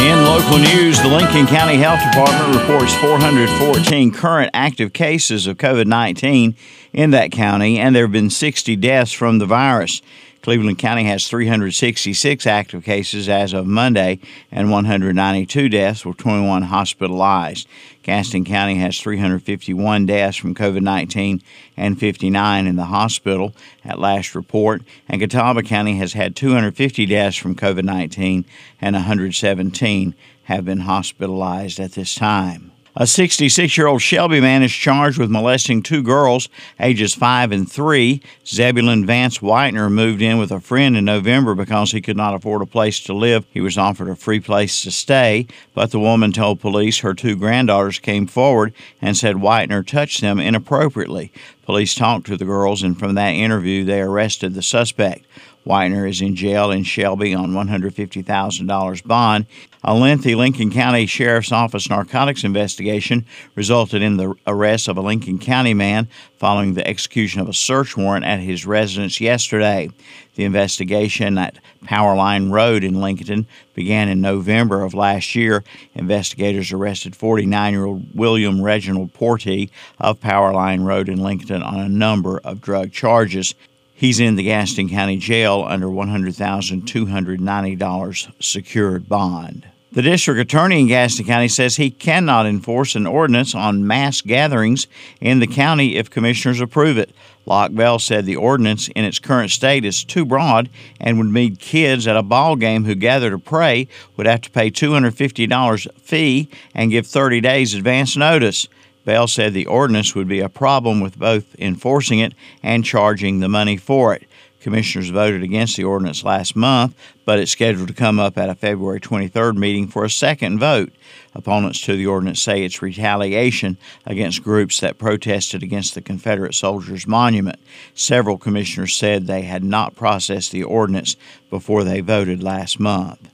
In local news, the Lincoln County Health Department reports 414 current active cases of COVID 19 in that county, and there have been 60 deaths from the virus. Cleveland County has 366 active cases as of Monday and 192 deaths, with 21 hospitalized. Gaston County has 351 deaths from COVID 19 and 59 in the hospital at last report. And Catawba County has had 250 deaths from COVID 19 and 117 have been hospitalized at this time. A 66 year old Shelby man is charged with molesting two girls, ages 5 and 3. Zebulon Vance Whitener moved in with a friend in November because he could not afford a place to live. He was offered a free place to stay, but the woman told police her two granddaughters came forward and said Whitener touched them inappropriately. Police talked to the girls, and from that interview, they arrested the suspect. Whitener is in jail in Shelby on $150,000 bond. A lengthy Lincoln County Sheriff's Office narcotics investigation resulted in the arrest of a Lincoln County man following the execution of a search warrant at his residence yesterday. The investigation at Powerline Road in Lincoln began in November of last year. Investigators arrested 49 year old William Reginald Porty of Powerline Road in Lincoln on a number of drug charges. He's in the Gaston County Jail under $100,290 secured bond. The district attorney in Gaston County says he cannot enforce an ordinance on mass gatherings in the county if commissioners approve it. Locke Bell said the ordinance in its current state is too broad and would mean kids at a ball game who gather to pray would have to pay $250 fee and give 30 days advance notice. Bell said the ordinance would be a problem with both enforcing it and charging the money for it. Commissioners voted against the ordinance last month, but it's scheduled to come up at a February 23rd meeting for a second vote. Opponents to the ordinance say it's retaliation against groups that protested against the Confederate Soldiers Monument. Several commissioners said they had not processed the ordinance before they voted last month.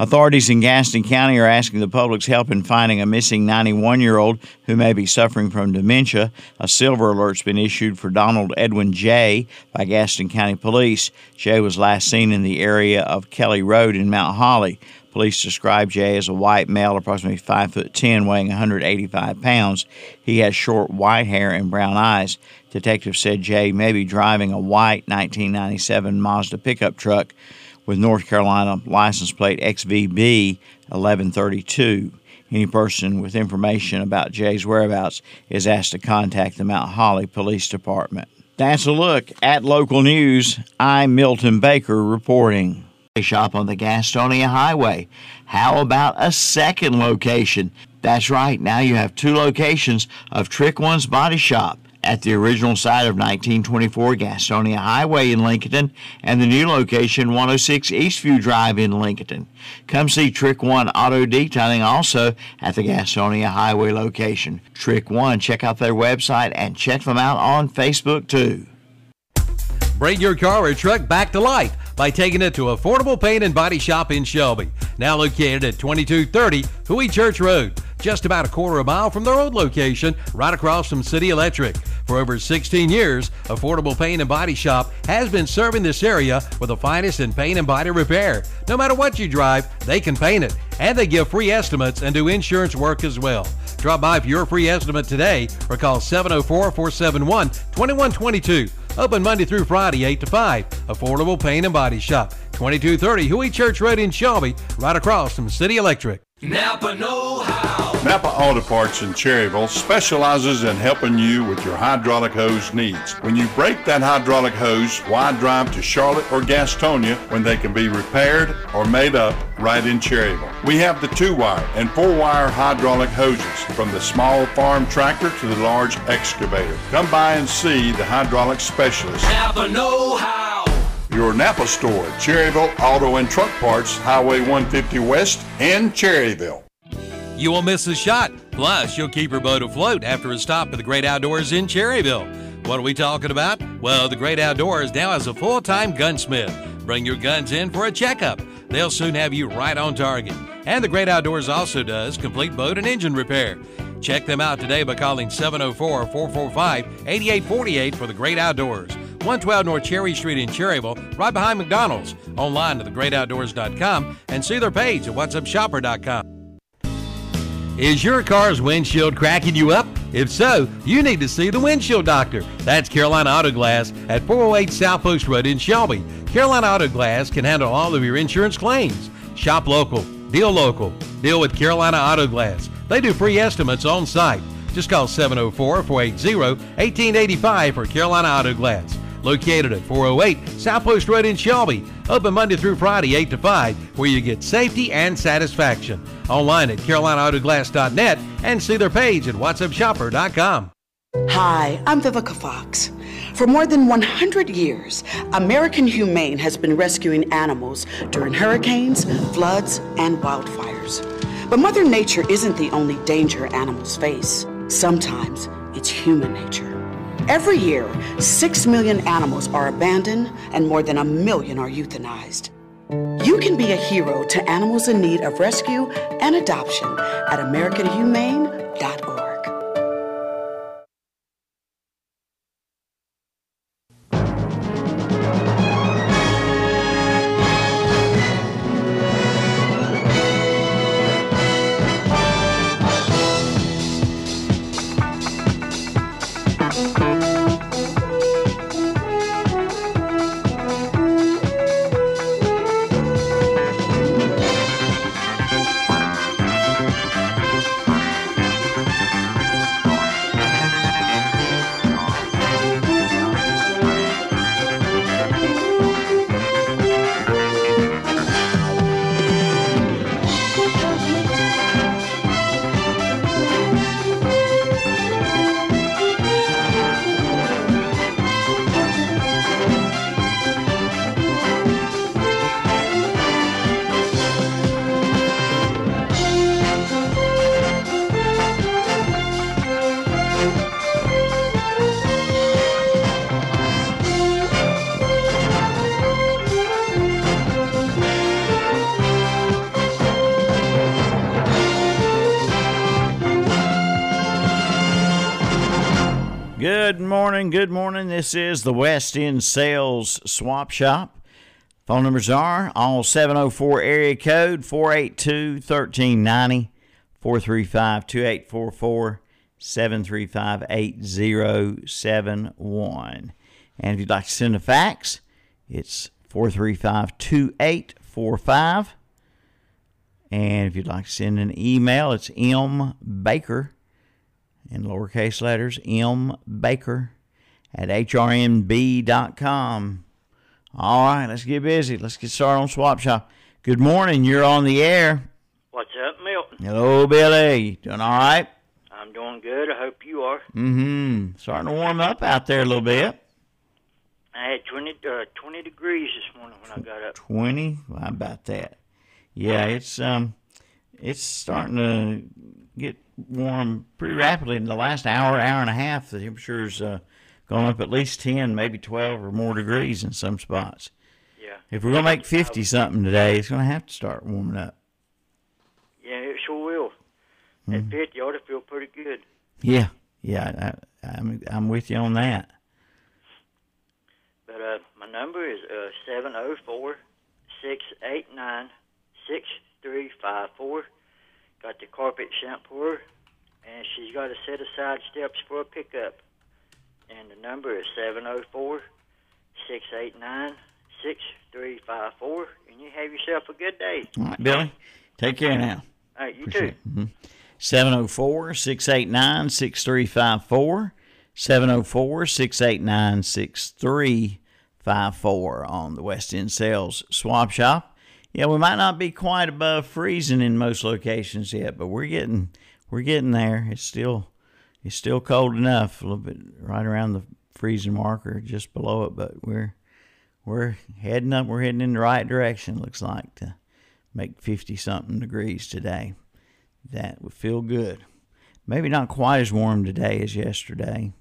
Authorities in Gaston County are asking the public's help in finding a missing 91 year old who may be suffering from dementia. A silver alert's been issued for Donald Edwin J. by Gaston County Police. J was last seen in the area of Kelly Road in Mount Holly. Police describe Jay as a white male, approximately 5 foot 10, weighing 185 pounds. He has short white hair and brown eyes. Detectives said Jay may be driving a white 1997 Mazda pickup truck with North Carolina license plate XVB 1132. Any person with information about Jay's whereabouts is asked to contact the Mount Holly Police Department. That's a look at local news. I'm Milton Baker reporting. Shop on the Gastonia Highway. How about a second location? That's right, now you have two locations of Trick One's Body Shop at the original site of 1924 Gastonia Highway in Lincoln and the new location 106 Eastview Drive in Lincoln. Come see Trick One Auto Detailing also at the Gastonia Highway location. Trick One, check out their website and check them out on Facebook too. Bring your car or truck back to life by taking it to Affordable Paint and Body Shop in Shelby. Now located at 2230 Huey Church Road, just about a quarter of a mile from their old location, right across from City Electric. For over 16 years, Affordable Paint and Body Shop has been serving this area with the finest in paint and body repair. No matter what you drive, they can paint it, and they give free estimates and do insurance work as well. Drop by for your free estimate today or call 704 471 2122. Open Monday through Friday, 8 to 5. Affordable Paint and Body Shop, 2230 Huey Church Road in Shelby, right across from City Electric. Napa Know. Napa Auto Parts in Cherryville specializes in helping you with your hydraulic hose needs. When you break that hydraulic hose, why drive to Charlotte or Gastonia when they can be repaired or made up right in Cherryville? We have the two wire and four wire hydraulic hoses from the small farm tractor to the large excavator. Come by and see the hydraulic specialist. Napa Know How. Your Napa store, Cherryville Auto and Truck Parts, Highway 150 West in Cherryville. You won't miss a shot. Plus, you'll keep your boat afloat after a stop at the Great Outdoors in Cherryville. What are we talking about? Well, the Great Outdoors now has a full time gunsmith. Bring your guns in for a checkup. They'll soon have you right on target. And the Great Outdoors also does complete boat and engine repair. Check them out today by calling 704 445 8848 for the Great Outdoors. 112 North Cherry Street in Cherryville, right behind McDonald's. Online at thegreatoutdoors.com and see their page at whatsupshopper.com. Is your car's windshield cracking you up? If so, you need to see the windshield doctor. That's Carolina Auto Glass at 408 South Post Road in Shelby. Carolina Auto Glass can handle all of your insurance claims. Shop local, deal local, deal with Carolina Auto Glass. They do free estimates on site. Just call 704 480 1885 for Carolina Auto Glass. Located at 408 South Post Road in Shelby. Open Monday through Friday, 8 to 5, where you get safety and satisfaction. Online at CarolinaAutoglass.net and see their page at WhatsUpShopper.com. Hi, I'm Vivica Fox. For more than 100 years, American Humane has been rescuing animals during hurricanes, floods, and wildfires. But Mother Nature isn't the only danger animals face. Sometimes it's human nature. Every year, 6 million animals are abandoned and more than a million are euthanized. You can be a hero to animals in need of rescue and adoption at AmericanHumane.org. Good morning. This is the West End Sales Swap Shop. Phone numbers are all 704 area code 482 1390 435 2844 735 8071. And if you'd like to send a fax, it's 435 2845. And if you'd like to send an email, it's mbaker in lowercase letters, M Baker at hrnb.com. All right, let's get busy. Let's get started on Swap Shop. Good morning. You're on the air. What's up, Milton? Hello, Billy. Doing all right? I'm doing good. I hope you are. Mm-hmm. Starting to warm up out there a little bit. I had 20, uh, 20 degrees this morning when I got up. 20? How about that? Yeah, it's um, it's starting to get warm pretty rapidly in the last hour, hour and a half. The temperature's uh, gone up at least 10, maybe 12 or more degrees in some spots. Yeah. If we're going to make 50 something today, it's going to have to start warming up. Yeah, it sure will. At 50, you ought to feel pretty good. Yeah, yeah, I, I'm, I'm with you on that. But uh, my number is uh, 704 689 6354. Got the carpet shampooer, and she's got a set of side steps for a pickup. And the number is 704 689 6354. And you have yourself a good day. All right, Billy, take care now. All right, you Appreciate too. it. Mm-hmm. 704 689 6354. 704 689 6354 on the West End Sales Swap Shop. Yeah, we might not be quite above freezing in most locations yet, but we're getting we're getting there. It's still it's still cold enough, a little bit right around the freezing marker, just below it, but we're we're heading up. We're heading in the right direction. Looks like to make fifty something degrees today. That would feel good. Maybe not quite as warm today as yesterday,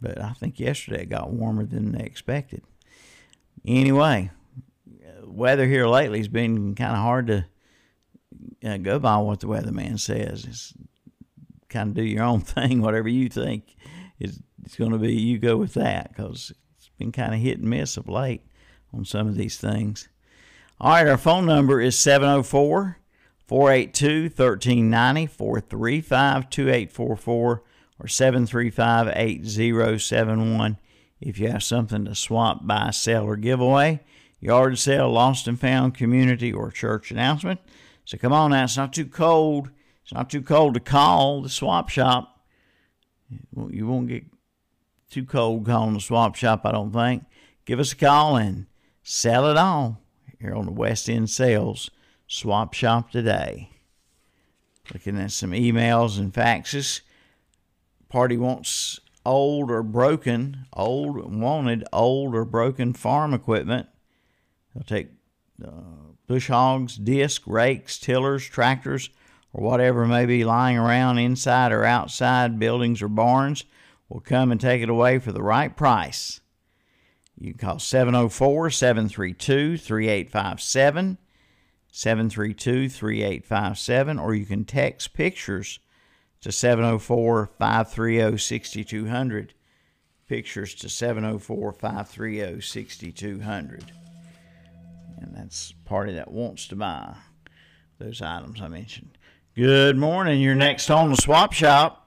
but I think yesterday got warmer than they expected. Anyway, weather here lately has been kind of hard to uh, go by what the weatherman says. It's kind of do your own thing, whatever you think is it's going to be. You go with that because it's been kind of hit and miss of late on some of these things. All right, our phone number is 704 482 1390 435 2844 or 735 8071 if you have something to swap, buy, sell, or give away. Yard sale, lost and found, community, or church announcement. So come on now, it's not too cold. It's not too cold to call the swap shop. You won't get too cold calling the swap shop, I don't think. Give us a call and sell it all here on the West End Sales Swap Shop today. Looking at some emails and faxes. Party wants old or broken, old wanted old or broken farm equipment. They'll take uh, bush hogs, disc, rakes, tillers, tractors, or whatever may be lying around inside or outside buildings or barns. We'll come and take it away for the right price. You can call 704 732 3857, 732 3857, or you can text pictures to 704 530 6200. Pictures to 704 530 6200. And that's party that wants to buy those items I mentioned. Good morning. You're next on the swap shop.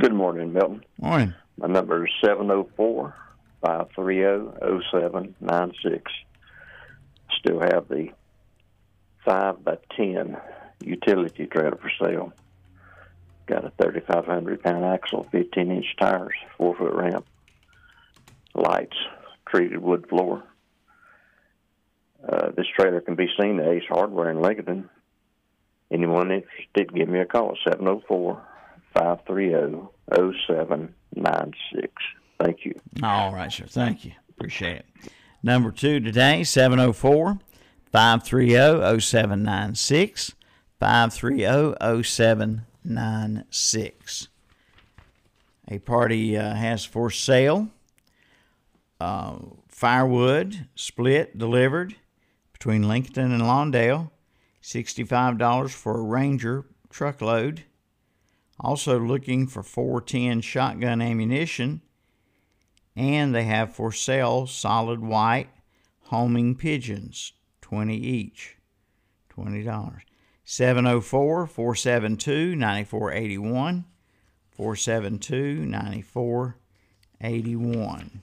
Good morning, Milton. Morning. My number is 704 530 0796. Still have the 5 by 10 utility trailer for sale. Got a 3,500 pound axle, 15 inch tires, 4 foot ramp, lights, treated wood floor. Uh, this trailer can be seen at Ace Hardware in Lincoln. Anyone interested, give me a call at 704 530 0796. Thank you. All right, sir. Thank you. Appreciate it. Number two today, 704 530 0796. 530 0796. A party uh, has for sale uh, firewood split delivered between Lincoln and Lawndale. $65 for a Ranger truckload. Also looking for 410 shotgun ammunition. And they have for sale solid white homing pigeons, 20 each. $20. 704 472 9481. 472 9481.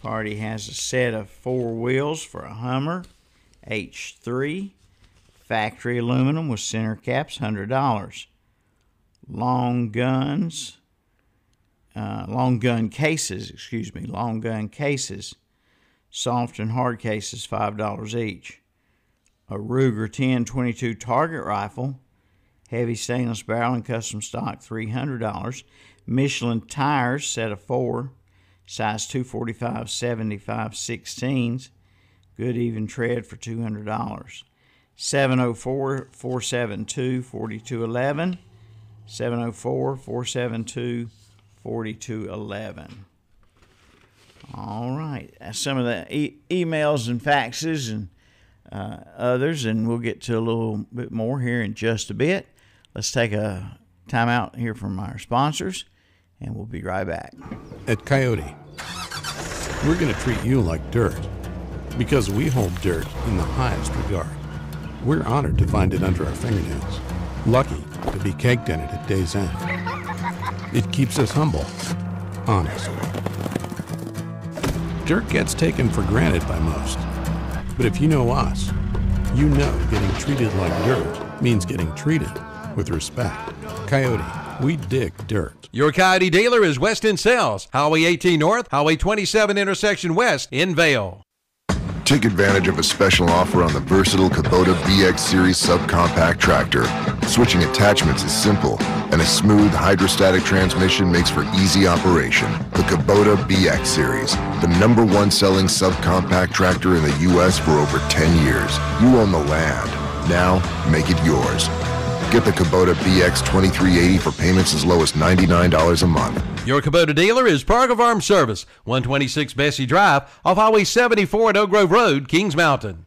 Party has a set of four wheels for a Hummer H3. Factory aluminum with center caps, $100. Long guns, uh, long gun cases, excuse me, long gun cases, soft and hard cases, $5 each. A Ruger 1022 target rifle, heavy stainless barrel and custom stock, $300. Michelin tires, set of four, size 245 75 16s good even tread for $200 704 472 4211 704 472 4211 all right. Some of the e- emails and faxes and uh, others and we'll get to a little bit more here in just a bit. Let's take a time out here from our sponsors and we'll be right back. At Coyote, we're going to treat you like dirt because we hold dirt in the highest regard. We're honored to find it under our fingernails, lucky to be caked in it at day's end. It keeps us humble, honest. Dirt gets taken for granted by most, but if you know us, you know getting treated like dirt means getting treated with respect. Kioti, we dig dirt. Your Kioti dealer is West End Sales, Highway 18 North, Highway 27 intersection west in Vale. Take advantage of a special offer on the versatile Kubota BX Series subcompact tractor. Switching attachments is simple, and a smooth hydrostatic transmission makes for easy operation. The Kubota BX Series, the number one selling subcompact tractor in the U.S. for over 10 years. You own the land. Now, make it yours. Get the Kubota BX 2380 for payments as low as $99 a month. Your Kubota dealer is Park of Arms Service, 126 Bessie Drive, off Highway 74 at Oak Grove Road, Kings Mountain.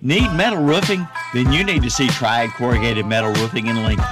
Need metal roofing? Then you need to see Triad Corrugated Metal Roofing in Lincoln.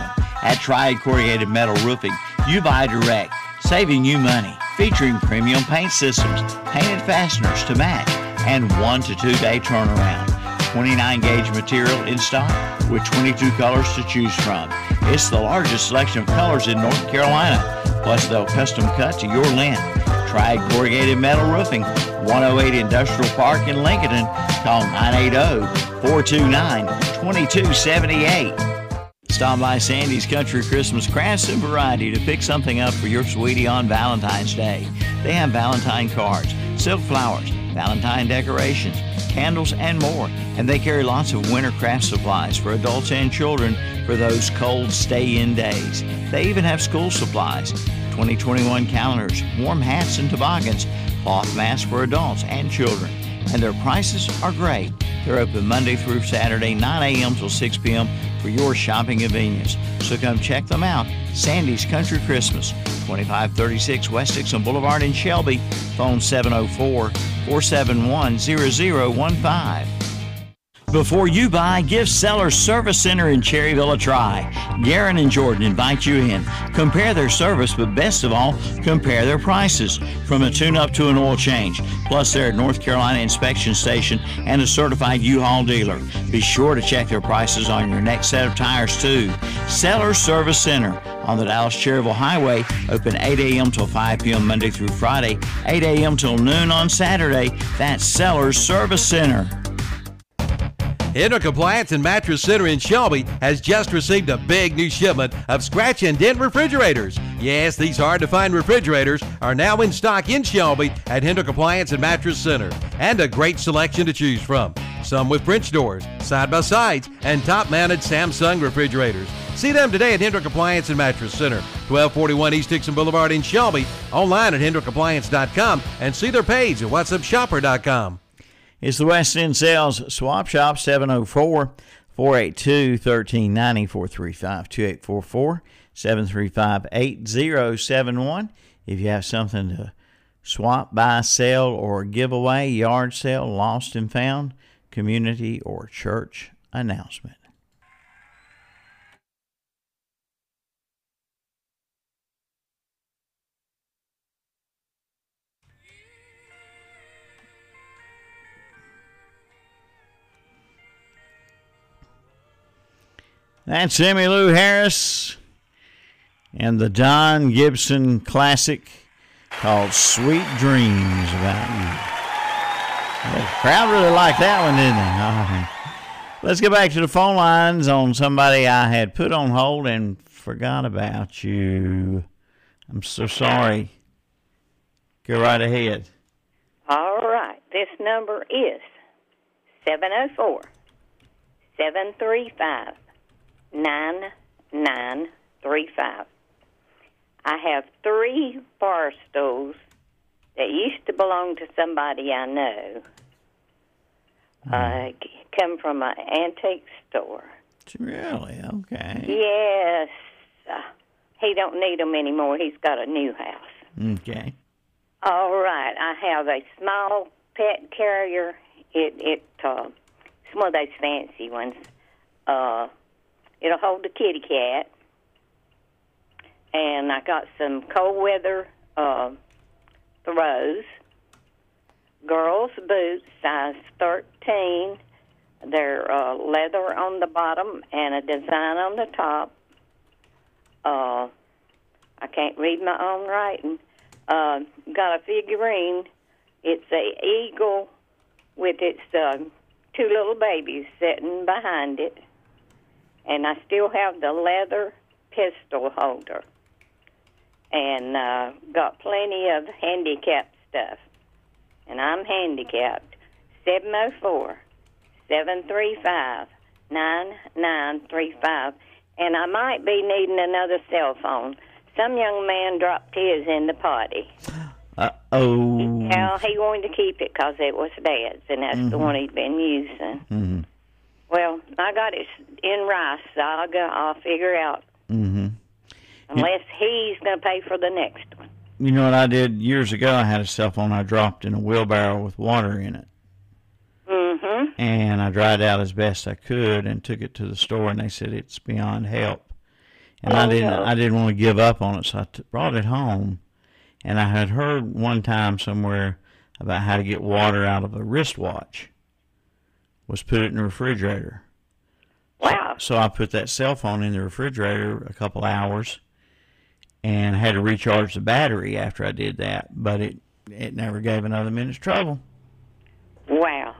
At Triad Corrugated Metal Roofing, you buy direct, saving you money, featuring premium paint systems, painted fasteners to match, and one to two day turnaround. 29 gauge material in stock with 22 colors to choose from. It's the largest selection of colors in North Carolina. Plus, they'll custom cut to your length. Triad Corrugated Metal Roofing, 108 Industrial Park in Lincoln. Call 980-429-2278. Stop by Sandy's Country Christmas Crafts and Variety to pick something up for your sweetie on Valentine's Day. They have Valentine cards, silk flowers, Valentine decorations, candles, and more. And they carry lots of winter craft supplies for adults and children for those cold stay-in days. They even have school supplies, 2021 calendars, warm hats and toboggans, cloth masks for adults and children. And their prices are great. They're open Monday through Saturday, 9 a.m. till 6 p.m. for your shopping convenience. So come check them out. Sandy's Country Christmas, 2536 West Dixon Boulevard in Shelby. Phone 704 471 0015. Before you buy, give Sellers Service Center in Cherryville a try. Garen and Jordan invite you in. Compare their service, but best of all, compare their prices. From a tune up to an oil change. Plus, they're a North Carolina inspection station and a certified U Haul dealer. Be sure to check their prices on your next set of tires, too. Sellers Service Center on the Dallas Cherryville Highway, open 8 a.m. till 5 p.m. Monday through Friday, 8 a.m. till noon on Saturday. That's Sellers Service Center. Hendrick Appliance and Mattress Center in Shelby has just received a big new shipment of scratch and dent refrigerators. Yes, these hard to find refrigerators are now in stock in Shelby at Hendrick Appliance and Mattress Center, and a great selection to choose from. Some with French doors, side by sides, and top mounted Samsung refrigerators. See them today at Hendrick Appliance and Mattress Center, 1241 East Dixon Boulevard in Shelby, online at hendrickappliance.com, and see their page at whatsupshopper.com. It's the West End Sales Swap Shop, 704 482 1390 435 2844 735 8071. If you have something to swap, buy, sell, or give away, yard sale, lost and found, community, or church announcement. That's Emmylou Harris and the Don Gibson classic called Sweet Dreams About You. The crowd really liked that one, didn't they? Let's get back to the phone lines on somebody I had put on hold and forgot about you. I'm so sorry. Go right ahead. All right. This number is 704 735 9935. I have three bar stools that used to belong to somebody I know. Uh, come from an antique store. Really? Okay. Yes. Uh, he don't need them anymore. He's got a new house. Okay. All right. I have a small pet carrier. It it uh, it's one of those fancy ones. Uh, it'll hold the kitty cat. And I got some cold weather uh, throws. Girls' boots, size 13. They're uh, leather on the bottom and a design on the top. Uh, I can't read my own writing. Uh, got a figurine. It's a eagle with its uh, two little babies sitting behind it, and I still have the leather pistol holder, and uh, got plenty of handicap stuff. And I'm handicapped. Seven zero four seven three five 9935. And I might be needing another cell phone. Some young man dropped his in the potty. Uh oh. Well, he wanted to keep it because it was Dad's, and that's the Mhm. one he'd been using. Mm-hmm. Well, I got it in rice, so I'll go. I'll figure out Mm-hmm. unless he's going to pay for the next one. You know what I did years ago? I had a cell phone I dropped in a wheelbarrow with water in it. Mm-hmm. and I dried out as best I could and took it to the store and they said it's beyond help. And I Oh, didn't no. I didn't want to give up on it, so I t- brought it home. And I had heard one time somewhere about how to get water out of a wristwatch. Was put it in the refrigerator. Wow. So I put that cell phone in the refrigerator a couple hours and had to recharge the battery after I did that, but it it never gave another minute's trouble Wow.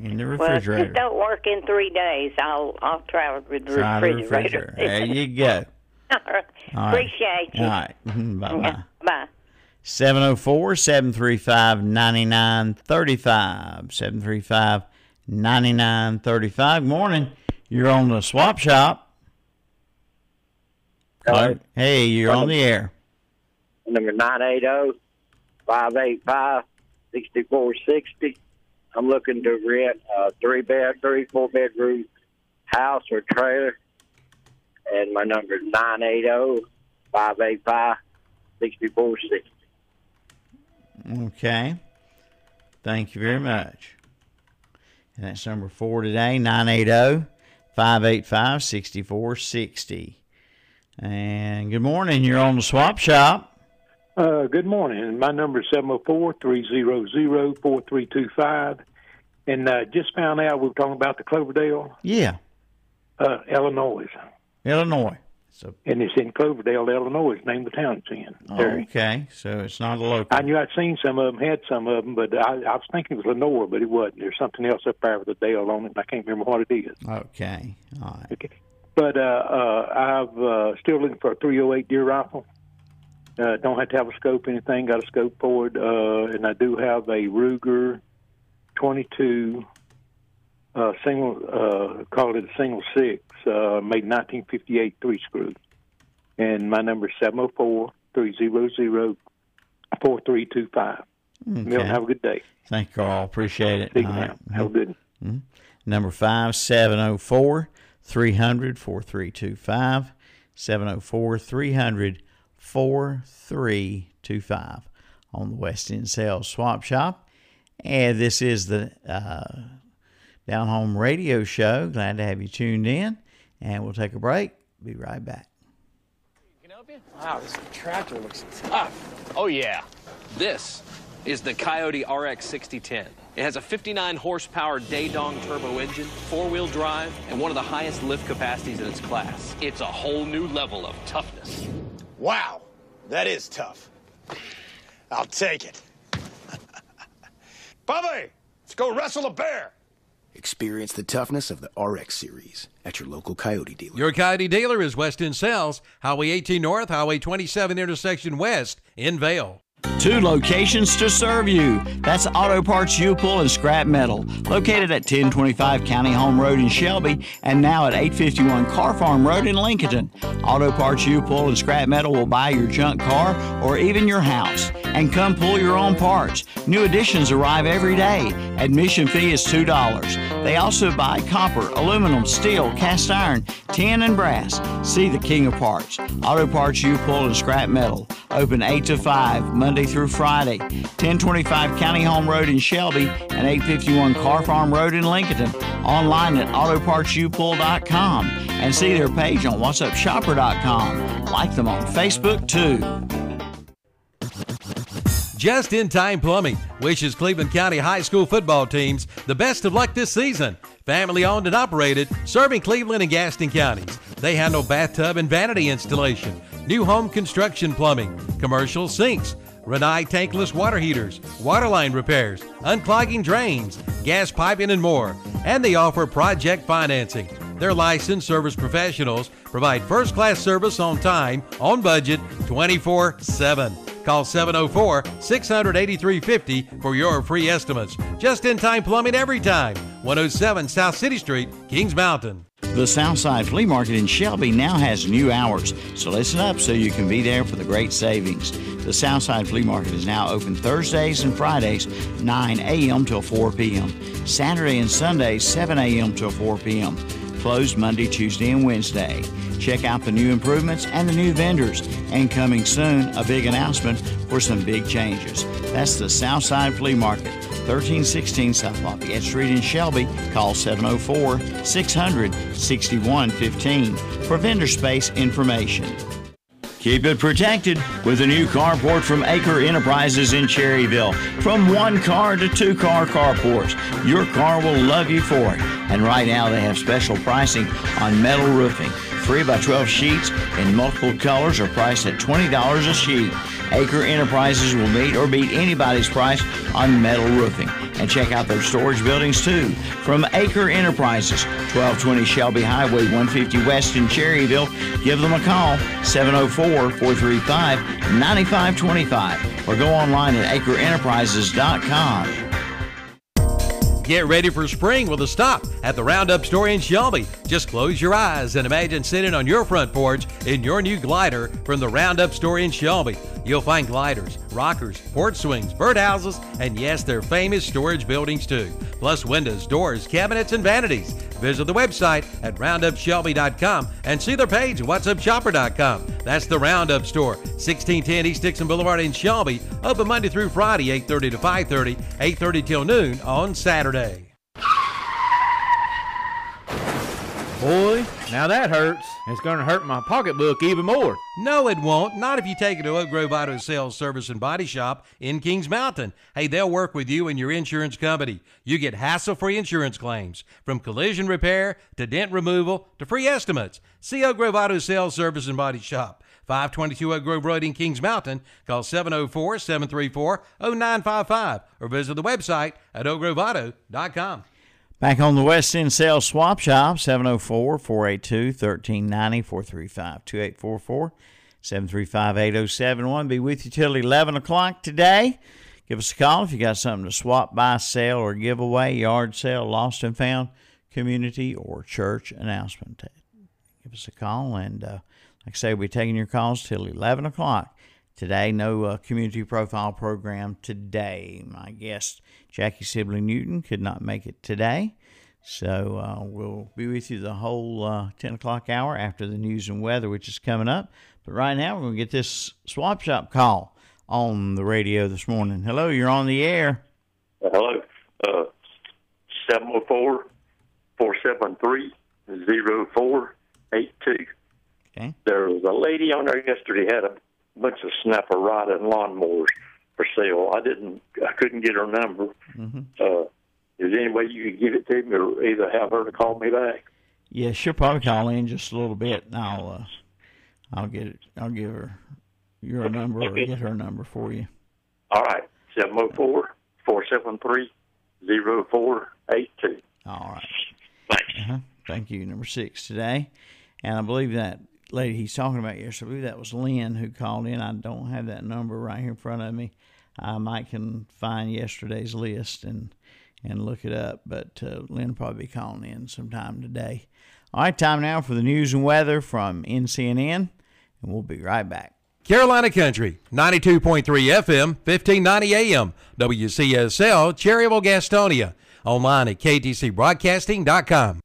in the refrigerator. Well, if it don't work in three days, I'll I'll try with the Try the refrigerator. refrigerator. There you go. All right. All right. Appreciate you. All right. Bye bye. Bye. 704 735 9935. 735 9935. Good morning. You're on the swap shop. Hello. Hey, you're on the air. number nine eight zero five eight five sixty four sixty. I'm looking to rent a three bed, three four bedroom house or trailer, and my number is nine eight zero five eight five sixty four sixty. Okay. Thank you very much. And that's number four today, oh, 980 585 6460. And good morning. You're on the swap shop. Uh, good morning. My number is 704-300-4325. And uh, just found out we were talking about the Cloverdale, Yeah, uh, Illinois. Illinois. So, And it's in Cloverdale, Illinois. Is named the town it's in. Terry. okay. So it's not a local. I knew I'd seen some of them, had some of them, but I, I was thinking it was Lenore, but it wasn't. There's something else up there with the Dale on it, and I can't remember what it is. Okay. All right. Okay. But uh, uh, I've uh, still looking for a 308 deer rifle. Uh, don't have to have a scope, or anything. Got a scope for it, uh, and I do have a Ruger 22 uh, single. Uh, call it a single six, uh, made 1958 three screw. And my number is 704 300 4325. Milton, Okay. have a good day. Thank you, Carl. Appreciate it. See All. Have a good Mhm. Number five, 704 300 4325. 704 300 4325 on the West End Sales Swap Shop. And this is the uh, Down Home Radio Show. Glad to have you tuned in. And we'll take a break. Be right back. Wow, this tractor looks tough. Oh, yeah. This is the Kioti RX 6010. It has a 59 horsepower Daedong turbo engine, four wheel drive, and one of the highest lift capacities in its class. It's a whole new level of toughness. Wow, that is tough. I'll take it. Bubby, let's go wrestle a bear. Experience the toughness of the RX series at your local Kioti dealer. Your Kioti dealer is West Sales, Highway 18 North, Highway 27 intersection west in Vale. Two locations to serve you. That's Auto Parts U-Pull and Scrap Metal, located at 1025 County Home Road in Shelby and now at 851 Car Farm Road in Lincoln. Auto Parts U-Pull and Scrap Metal will buy your junk car or even your house and come pull your own parts. New additions arrive every day. Admission fee is $2. They also buy copper, aluminum, steel, cast iron, tin, and brass. See the king of parts. Auto Parts U-Pull and Scrap Metal. Open 8 to 5, Monday through Friday. 1025 County Home Road in Shelby and 851 Car Farm Road in Lincoln. Online at autopartsupull.com and see their page on whatsupshopper.com. Like them on Facebook too. Just in Time Plumbing wishes Cleveland County High School football teams the best of luck this season. Family owned and operated, serving Cleveland and Gaston counties. They handle bathtub and vanity installation, new home construction plumbing, commercial sinks, Rinnai tankless water heaters, water line repairs, unclogging drains, gas piping, and more. And they offer project financing. Their licensed service professionals provide first class service on time, on budget, 24 7. Call 704 683 50 for your free estimates. Just in time plumbing every time. 107 South City Street, Kings Mountain. The Southside Flea Market in Shelby now has new hours, so listen up so you can be there for the great savings. The Southside Flea Market is now open Thursdays and Fridays, 9 a.m. till 4 p.m., Saturday and Sunday, 7 a.m. till 4 p.m., closed Monday, Tuesday, and Wednesday. Check out the new improvements and the new vendors. And coming soon, a big announcement for some big changes. That's the Southside Flea Market, 1316 South Lafayette Street in Shelby. Call 704 600 6115 for vendor space information. Keep it protected with a new carport from Acre Enterprises in Cherryville. From one car to two car carports, your car will love you for it. And right now they have special pricing on metal roofing. 3 by 12 sheets in multiple colors are priced at $20 a sheet. Acre Enterprises will meet or beat anybody's price on metal roofing. And check out their storage buildings too. From Acre Enterprises, 1220 Shelby Highway 150 West in Cherryville, give them a call 704 435 9525 or go online at acreenterprises.com. Get ready for spring with a stop at the Roundup store in Shelby. Just close your eyes and imagine sitting on your front porch in your new glider from the Roundup store in Shelby. You'll find gliders, rockers, porch swings, birdhouses, and yes, their famous storage buildings too. Plus windows, doors, cabinets, and vanities. Visit the website at roundupshelby.com and see their page at whatsupshopper.com. That's the Roundup Store, 1610 East Dixon Boulevard in Shelby, open Monday through Friday, 8.30 to 5.30, 8.30 till noon on Saturday. Boy, now that hurts. It's going to hurt my pocketbook even more. No, it won't. Not if you take it to Oak Grove Auto Sales Service and Body Shop in Kings Mountain. Hey, they'll work with you and your insurance company. You get hassle-free insurance claims, from collision repair to dent removal to free estimates. See Oak Grove Auto Sales Service and Body Shop. 522 Oak Grove Road in Kings Mountain. Call 704-734-0955 or visit the website at oakgroveauto.com. Back on the West End Sales Swap Shop, 704 482 1390 435 2844 735 8071. Be with you till 11 o'clock today. Give us a call if you got something to swap, buy, sell, or give away, yard sale, lost and found, community, or church announcement. Give us a call, and uh, like I say, we'll be taking your calls till 11 o'clock. Today, no uh, community profile program today. My guest, Jackie Sibley Newton, could not make it today. So uh, we'll be with you the whole uh, 10 o'clock hour after the news and weather, which is coming up. But right now, we're going to get this swap shop call on the radio this morning. Hello, you're on the air. Uh, hello. Uh, 704 473 0482. Okay. There was a lady on there yesterday had a bunch of snapper riding lawnmowers for sale. I didn't, I couldn't get her number. Mm-hmm. Uh, is there any way you could give it to me, or either have her to call me back? Yeah, she'll probably call in just a little bit. And I'll, uh, I'll get it. I'll give her your number or get her number for you. All right, 704 473 0482. All right. Uh-huh. Thank you. Number six today. And I believe that lady he's talking about yesterday, I believe that was Lynn who called in. I don't have that number right here in front of me. I might can find yesterday's list and and look it up, but uh, Lynn probably be calling in sometime today. All right, time now for the news and weather from NCNN, and we'll be right back. Carolina Country, 92.3 FM, 1590 AM, WCSL, Cherryville, Gastonia. Online at ktcbroadcasting.com.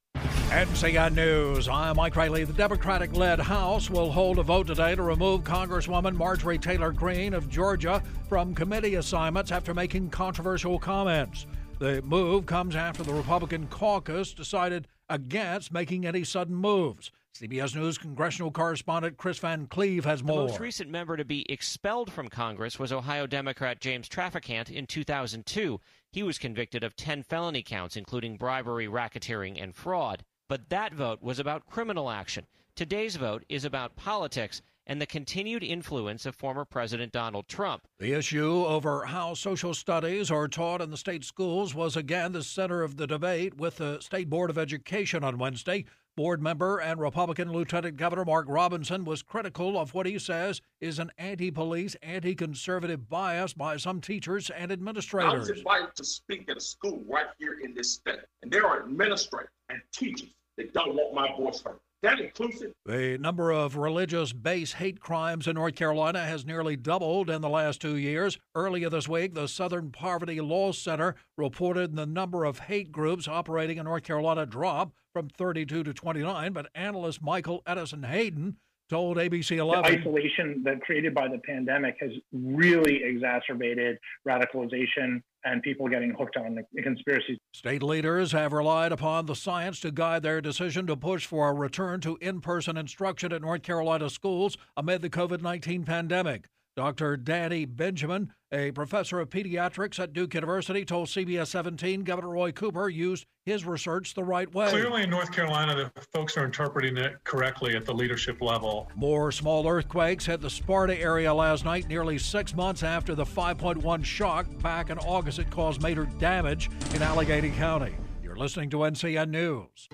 NCN News. I'm Mike Riley. The Democratic led House will hold a vote today to remove Congresswoman Marjorie Taylor Greene of Georgia from committee assignments after making controversial comments. The move comes after the Republican caucus decided against making any sudden moves. CBS News congressional correspondent Chris Van Cleave has more. The most recent member to be expelled from Congress was Ohio Democrat James Traficant in 2002. He was convicted of 10 felony counts, including bribery, racketeering, and fraud. But that vote was about criminal action. Today's vote is about politics and the continued influence of former President Donald Trump. The issue over how social studies are taught in the state schools was again the center of the debate with the State Board of Education on Wednesday. Board member and Republican Lieutenant Governor Mark Robinson was critical of what he says is an anti police, anti conservative bias by some teachers and administrators. I was invited to speak at a school right here in this state, and there are administrators and teachers that don't want my voice heard. That inclusive. The number of religious base hate crimes in North Carolina has nearly doubled in the last two years. Earlier this week, the Southern Poverty Law Center reported the number of hate groups operating in North Carolina dropped from 32 to 29, but analyst Michael Edison Hayden told ABC 11. The 11. isolation that created by the pandemic has really exacerbated radicalization and people getting hooked on the conspiracy. State leaders have relied upon the science to guide their decision to push for a return to in person instruction at North Carolina schools amid the COVID 19 pandemic. Dr. Danny Benjamin, a professor of pediatrics at Duke University, told CBS 17 Governor Roy Cooper used his research the right way. Clearly, in North Carolina, the folks are interpreting it correctly at the leadership level. More small earthquakes hit the Sparta area last night, nearly six months after the 5.1 shock back in August. It caused major damage in Alleghany County. You're listening to NCN News.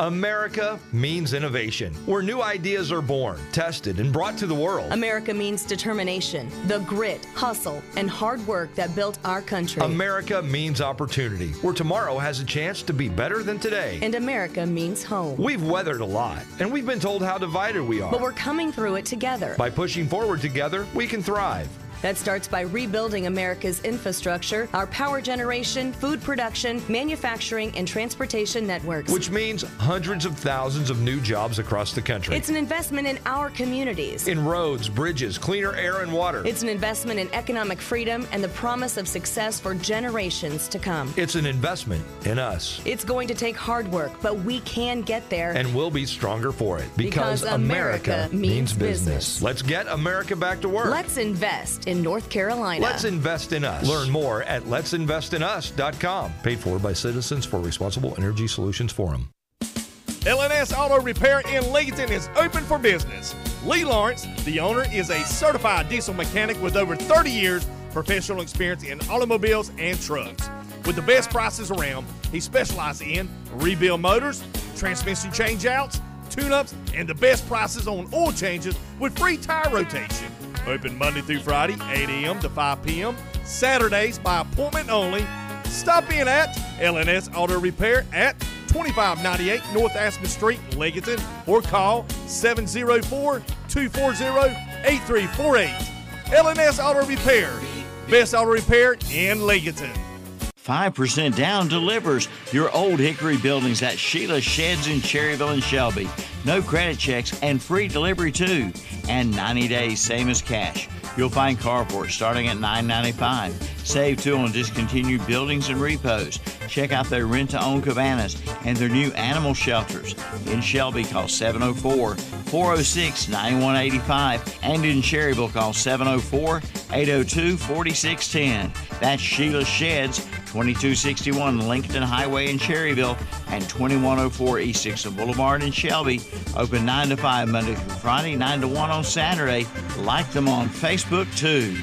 America means innovation, where new ideas are born, tested, and brought to the world. America means determination, the grit, hustle, and hard work that built our country. America means opportunity, where tomorrow has a chance to be better than today. and America means home. We've weathered a lot, and we've been told how divided we are. But we're coming through it together. By pushing forward together, we can thrive. That starts by rebuilding America's infrastructure, our power generation, food production, manufacturing, and transportation networks. Which means hundreds of thousands of new jobs across the country. It's an investment in our communities. in roads, bridges, cleaner air and water. It's an investment in economic freedom and the promise of success for generations to come. It's an investment in us. It's going to take hard work, but we can get there. And we'll be stronger for it. Because America means business. Let's get America back to work. Let's invest in North Carolina. Let's invest in us. Learn more at let'sinvestinus.com. Paid for by Citizens for Responsible Energy Solutions Forum. LNS Auto Repair in Leeton is open for business. Lee Lawrence, the owner, is a certified diesel mechanic with over 30 years professional experience in automobiles and trucks. With the best prices around, he specializes in rebuild motors, transmission changeouts, tune-ups, and the best prices on oil changes with free tire rotation. Open Monday through Friday, 8 a.m. to 5 p.m. Saturdays by appointment only. Stop in at LNS Auto Repair at 2598 North Aspen Street, Lincolnton, or call 704 240 8348. LNS Auto Repair, best auto repair in Lincolnton. 5% down delivers your old Hickory buildings at Sheila Sheds in Cherryville and Shelby. No credit checks and free delivery too. And 90 days, same as cash. You'll find carports starting at $9.95. Save too on discontinued buildings and repos. Check out their rent to own cabanas and their new animal shelters. In Shelby, call 704 406 9185. And in Cherryville, call 704 802 4610. That's Sheila Sheds, 2261 Lincoln Highway in Cherryville and 2104 East Dixon Boulevard in Shelby. Open 9 to 5 Monday through Friday, 9 to 1 on Saturday. Like them on Facebook too.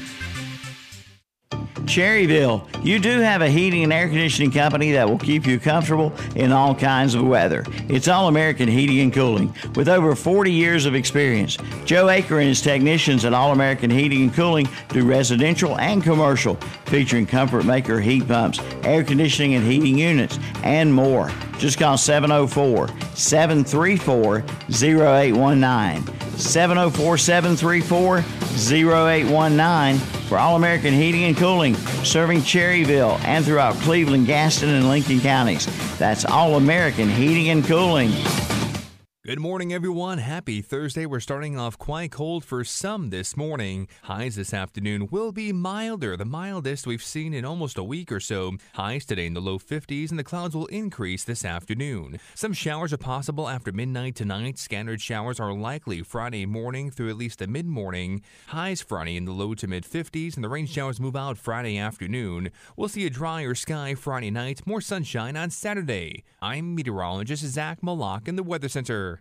Cherryville, you do have a heating and air conditioning company that will keep you comfortable in all kinds of weather. It's All American Heating and Cooling with over 40 years of experience. Joe Aker and his technicians at All American Heating and Cooling do residential and commercial, featuring Comfort Maker heat pumps, air conditioning and heating units, and more. Just call 704 734 0819. 704 734 0819 for All American Heating and Cooling, serving Cherryville and throughout Cleveland, Gaston, and Lincoln counties. That's All American Heating and Cooling. Good morning, everyone. Happy Thursday. We're starting off quite cold for some this morning. Highs this afternoon will be milder, the mildest we've seen in almost a week or so. Highs today in the low 50s, and the clouds will increase this afternoon. Some showers are possible after midnight tonight. Scattered showers are likely Friday morning through at least the mid morning. Highs Friday in the low to mid 50s, and the rain showers move out Friday afternoon. We'll see a drier sky Friday night, more sunshine on Saturday. I'm meteorologist Zach Malak in the Weather Center.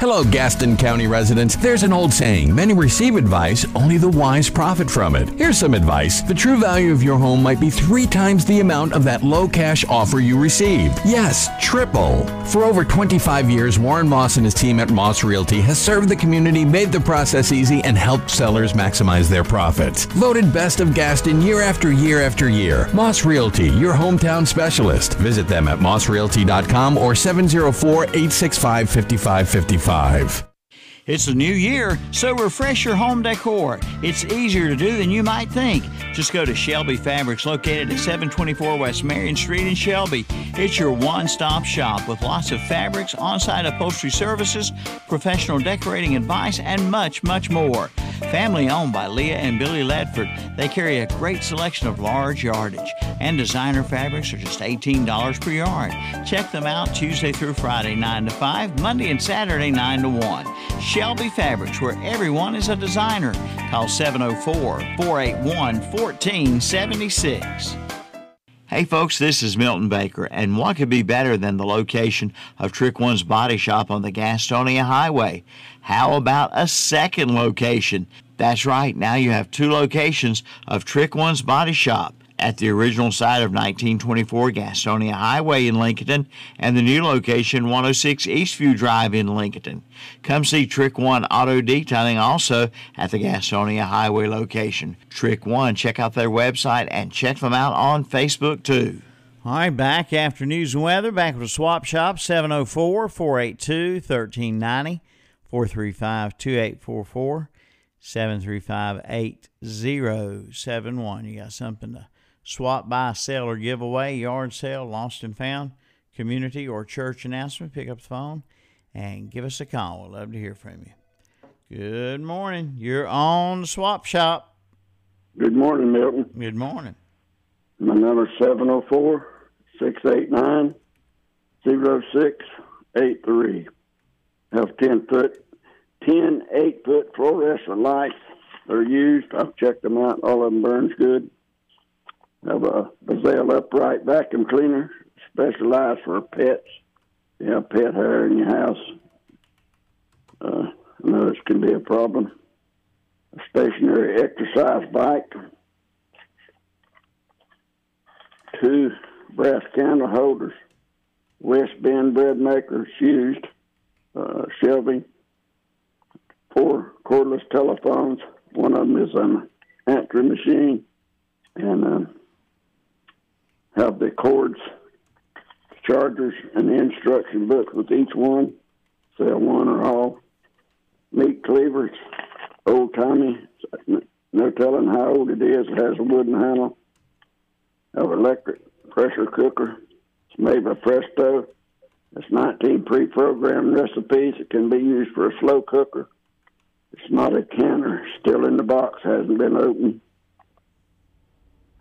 Hello, Gaston County residents. There's an old saying many receive advice, only the wise profit from it. Here's some advice the true value of your home might be three times the amount of that low cash offer you received. Yes, triple. For over 25 years, Warren Moss and his team at Moss Realty has served the community, made the process easy, and helped sellers maximize their profits. Voted best of Gaston year after year after year. Moss Realty, your hometown specialist. Visit them at mossrealty.com or 704 865 5555. It's a new year, so refresh your home decor. It's easier to do than you might think. Just go to Shelby Fabrics, located at 724 West Marion Street in Shelby. It's your one stop shop with lots of fabrics, on site upholstery services, professional decorating advice, and much, much more. Family owned by Leah and Billy Ledford, they carry a great selection of large yardage, and designer fabrics are just $18 per yard. Check them out Tuesday through Friday, 9 to 5, Monday and Saturday, 9 to 1. Shelby Fabrics, where everyone is a designer. Call 704 481 1476. Hey folks, this is Milton Baker, and what could be better than the location of Trick One's Body Shop on the Gastonia Highway? How about a second location? That's right, now you have two locations of Trick One's Body Shop at the original site of 1924 Gastonia Highway in Lincoln and the new location 106 Eastview Drive in Lincoln. Come see Trick One Auto Detailing also at the Gastonia Highway location. Trick One, check out their website and check them out on Facebook too. All right, back after news and weather, back with the Swap Shop, 704 482 1390 435 2844 735 8071. You got something to swap by, sell, or give away, yard sale, lost and found, community or church announcement, pick up the phone and give us a call. We'd love to hear from you. Good morning. You're on the swap shop. Good morning, Milton. Good morning. My number is 704 689 0683. Have 10 foot, 10 8 foot fluorescent lights. They're used. I've checked them out. All of them burns good have a Bissell upright vacuum cleaner, specialized for pets. You have pet hair in your house. Uh, I know this can be a problem. A stationary exercise bike. Two brass candle holders. West Bend bread makers used. Uh, shelving. Four cordless telephones. One of them is an answering machine. And uh, have the cords, chargers, and the instruction book with each one. Sell one or all. Meat cleavers, old timey. No telling how old it is. It has a wooden handle. Have electric pressure cooker. It's made by Presto. It's 19 pre-programmed recipes. It can be used for a slow cooker. It's not a canner. Still in the box. Hasn't been opened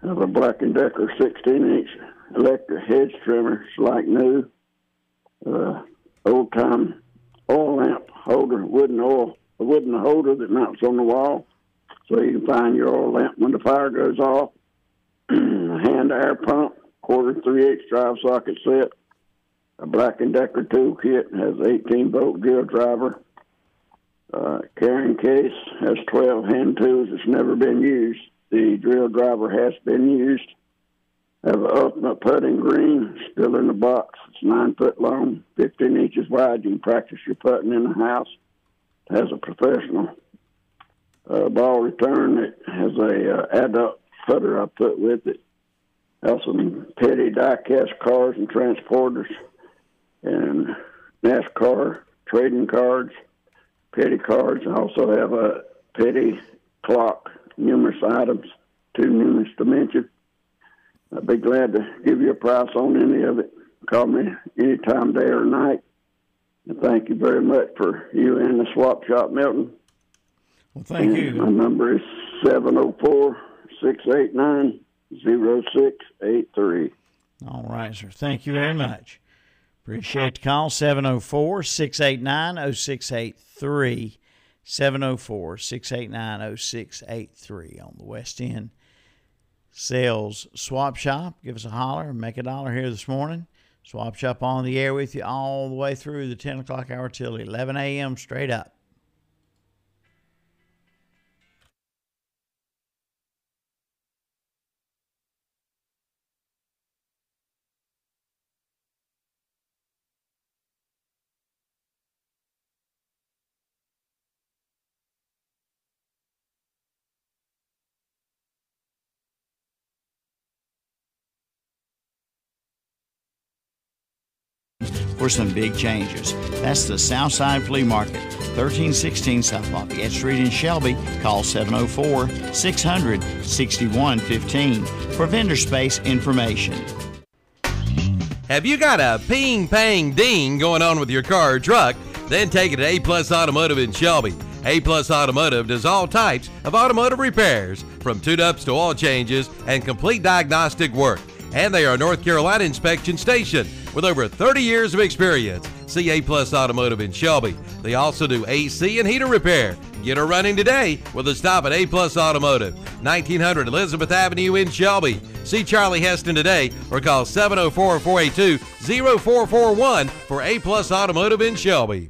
of a Black & Decker 16-inch electric hedge trimmer. It's like new. Uh, old-time oil lamp holder, wooden oil, a wooden holder that mounts on the wall, so you can find your oil lamp when the fire goes off. hand air pump, quarter three-eighths drive socket set. A Black & Decker toolkit has 18 volt drill driver. Uh, carrying case has 12 hand tools that's never been used. The drill driver has been used. Have an ultimate putting green still in the box. It's nine foot long, 15 inches wide. You can practice your putting in the house. It has a professional uh, ball return. It has a uh, adult putter I put with it. Have some petty die-cast cars and transporters, and NASCAR trading cards, petty cards. I also have a petty clock numerous items to numerous dimensions. I'd be glad to give you a price on any of it. Call me anytime, day or night. And thank you very much for you and the swap shop, Milton. Well, thank and you. My number is 704 689 0683. All right, sir. Thank you very much. Appreciate the call. 704 689 0683. 704 689 0683 on the West End Sales Swap Shop. Give us a holler. Make a dollar here this morning. Swap Shop on the air with you all the way through the 10 o'clock hour till 11 a.m. straight up. For some big changes. That's the Southside Flea Market, 1316 South Lafayette Street in Shelby. Call 704 600 6115 for vendor space information. Have you got a ping pang ding going on with your car or truck? Then take it to A Plus Automotive in Shelby. A Plus Automotive does all types of automotive repairs, from tune ups to oil changes and complete diagnostic work. And they are North Carolina inspection station with over 30 years of experience. CA Plus Automotive in Shelby. They also do AC and heater repair. Get her running today with a stop at A Plus Automotive, 1900 Elizabeth Avenue in Shelby. See Charlie Heston today or call 704 482 0441 for A Plus Automotive in Shelby.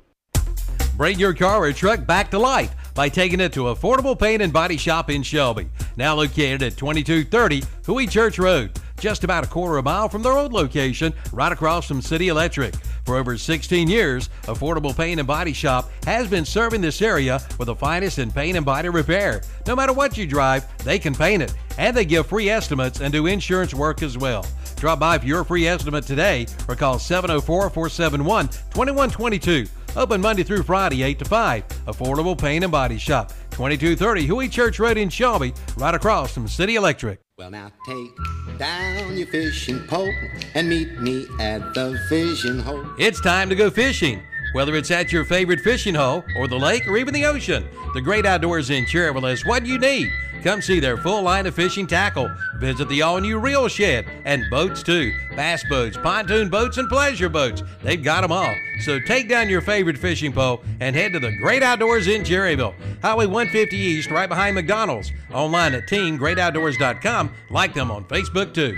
Bring your car or truck back to life by taking it to Affordable Paint and Body Shop in Shelby. Now located at 2230 Huey Church Road, just about a quarter of a mile from their old location, right across from City Electric. For over 16 years, Affordable Paint and Body Shop has been serving this area with the finest in paint and body repair. No matter what you drive, they can paint it, and they give free estimates and do insurance work as well. Drop by for your free estimate today or call 704 471 2122. Open Monday through Friday, 8 to 5. Affordable Paint and Body Shop, 2230 Huey Church Road in Shelby, right across from City Electric. Well, now take down your fishing pole and meet me at the fishing hole. It's time to go fishing. Whether it's at your favorite fishing hole or the lake or even the ocean, the Great Outdoors in Cherryville is what you need. Come see their full line of fishing tackle. Visit the all new Reel Shed and boats too. Bass boats, pontoon boats, and pleasure boats. They've got them all. So take down your favorite fishing pole and head to the Great Outdoors in Cherryville. Highway 150 East, right behind McDonald's. Online at teamgreatoutdoors.com. Like them on Facebook too.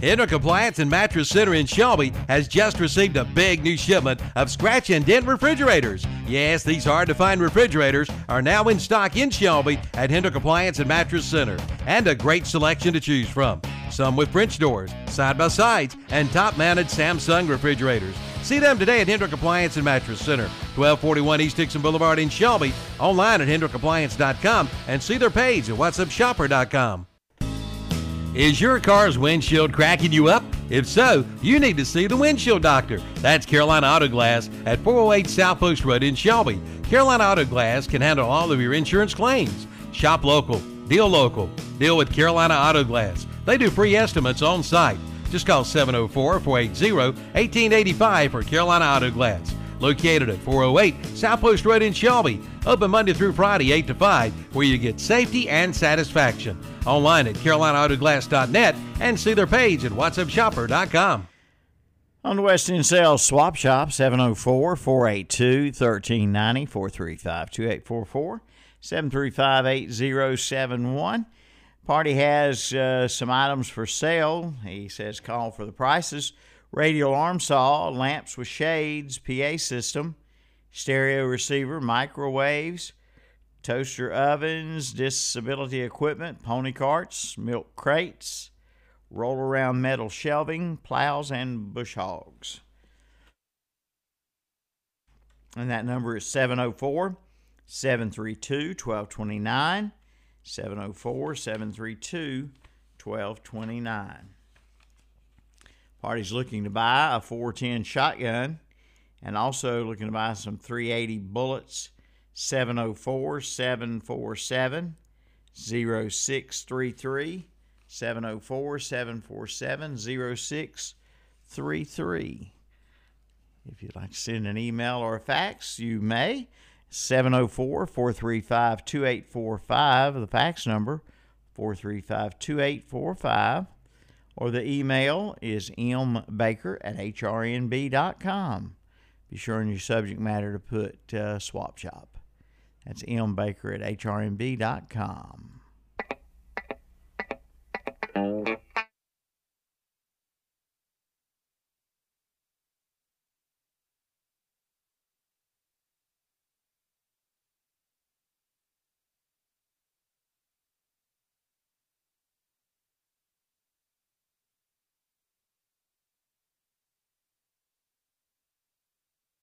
Hendrick Appliance and Mattress Center in Shelby has just received a big new shipment of scratch and dent refrigerators. Yes, these hard to find refrigerators are now in stock in Shelby at Hendrick Appliance and Mattress Center, and a great selection to choose from. Some with French doors, side by sides, and top mounted Samsung refrigerators. See them today at Hendrick Appliance and Mattress Center, 1241 East Dixon Boulevard in Shelby, online at hendrickappliance.com, and see their page at whatsupshopper.com. Is your car's windshield cracking you up? If so, you need to see the windshield doctor. That's Carolina Auto Glass at 408 South Post Road in Shelby. Carolina Auto Glass can handle all of your insurance claims. Shop local, deal local, deal with Carolina Auto Glass. They do free estimates on site. Just call 704 480 1885 for Carolina Auto Glass. Located at 408 South Post Road in Shelby. Open Monday through Friday, 8 to 5, where you get safety and satisfaction. Online at carolinautoglass.net and see their page at whatsupshopper.com. On the West End Sales Swap Shop, 704 482 1390 435 2844 735 8071. Party has uh, some items for sale. He says call for the prices. Radial arm saw, lamps with shades, PA system, stereo receiver, microwaves, toaster ovens, disability equipment, pony carts, milk crates, roll around metal shelving, plows, and bush hogs. And that number is 704 732 1229. 704 732 1229. Party's looking to buy a 410 shotgun and also looking to buy some 380 bullets. 704 747 0633. 704 747 0633. If you'd like to send an email or a fax, you may. 704 435 2845, the fax number 435 2845, or the email is mbaker at hrnb.com. Be sure in your subject matter to put uh, swap shop. That's mbaker at hrnb.com.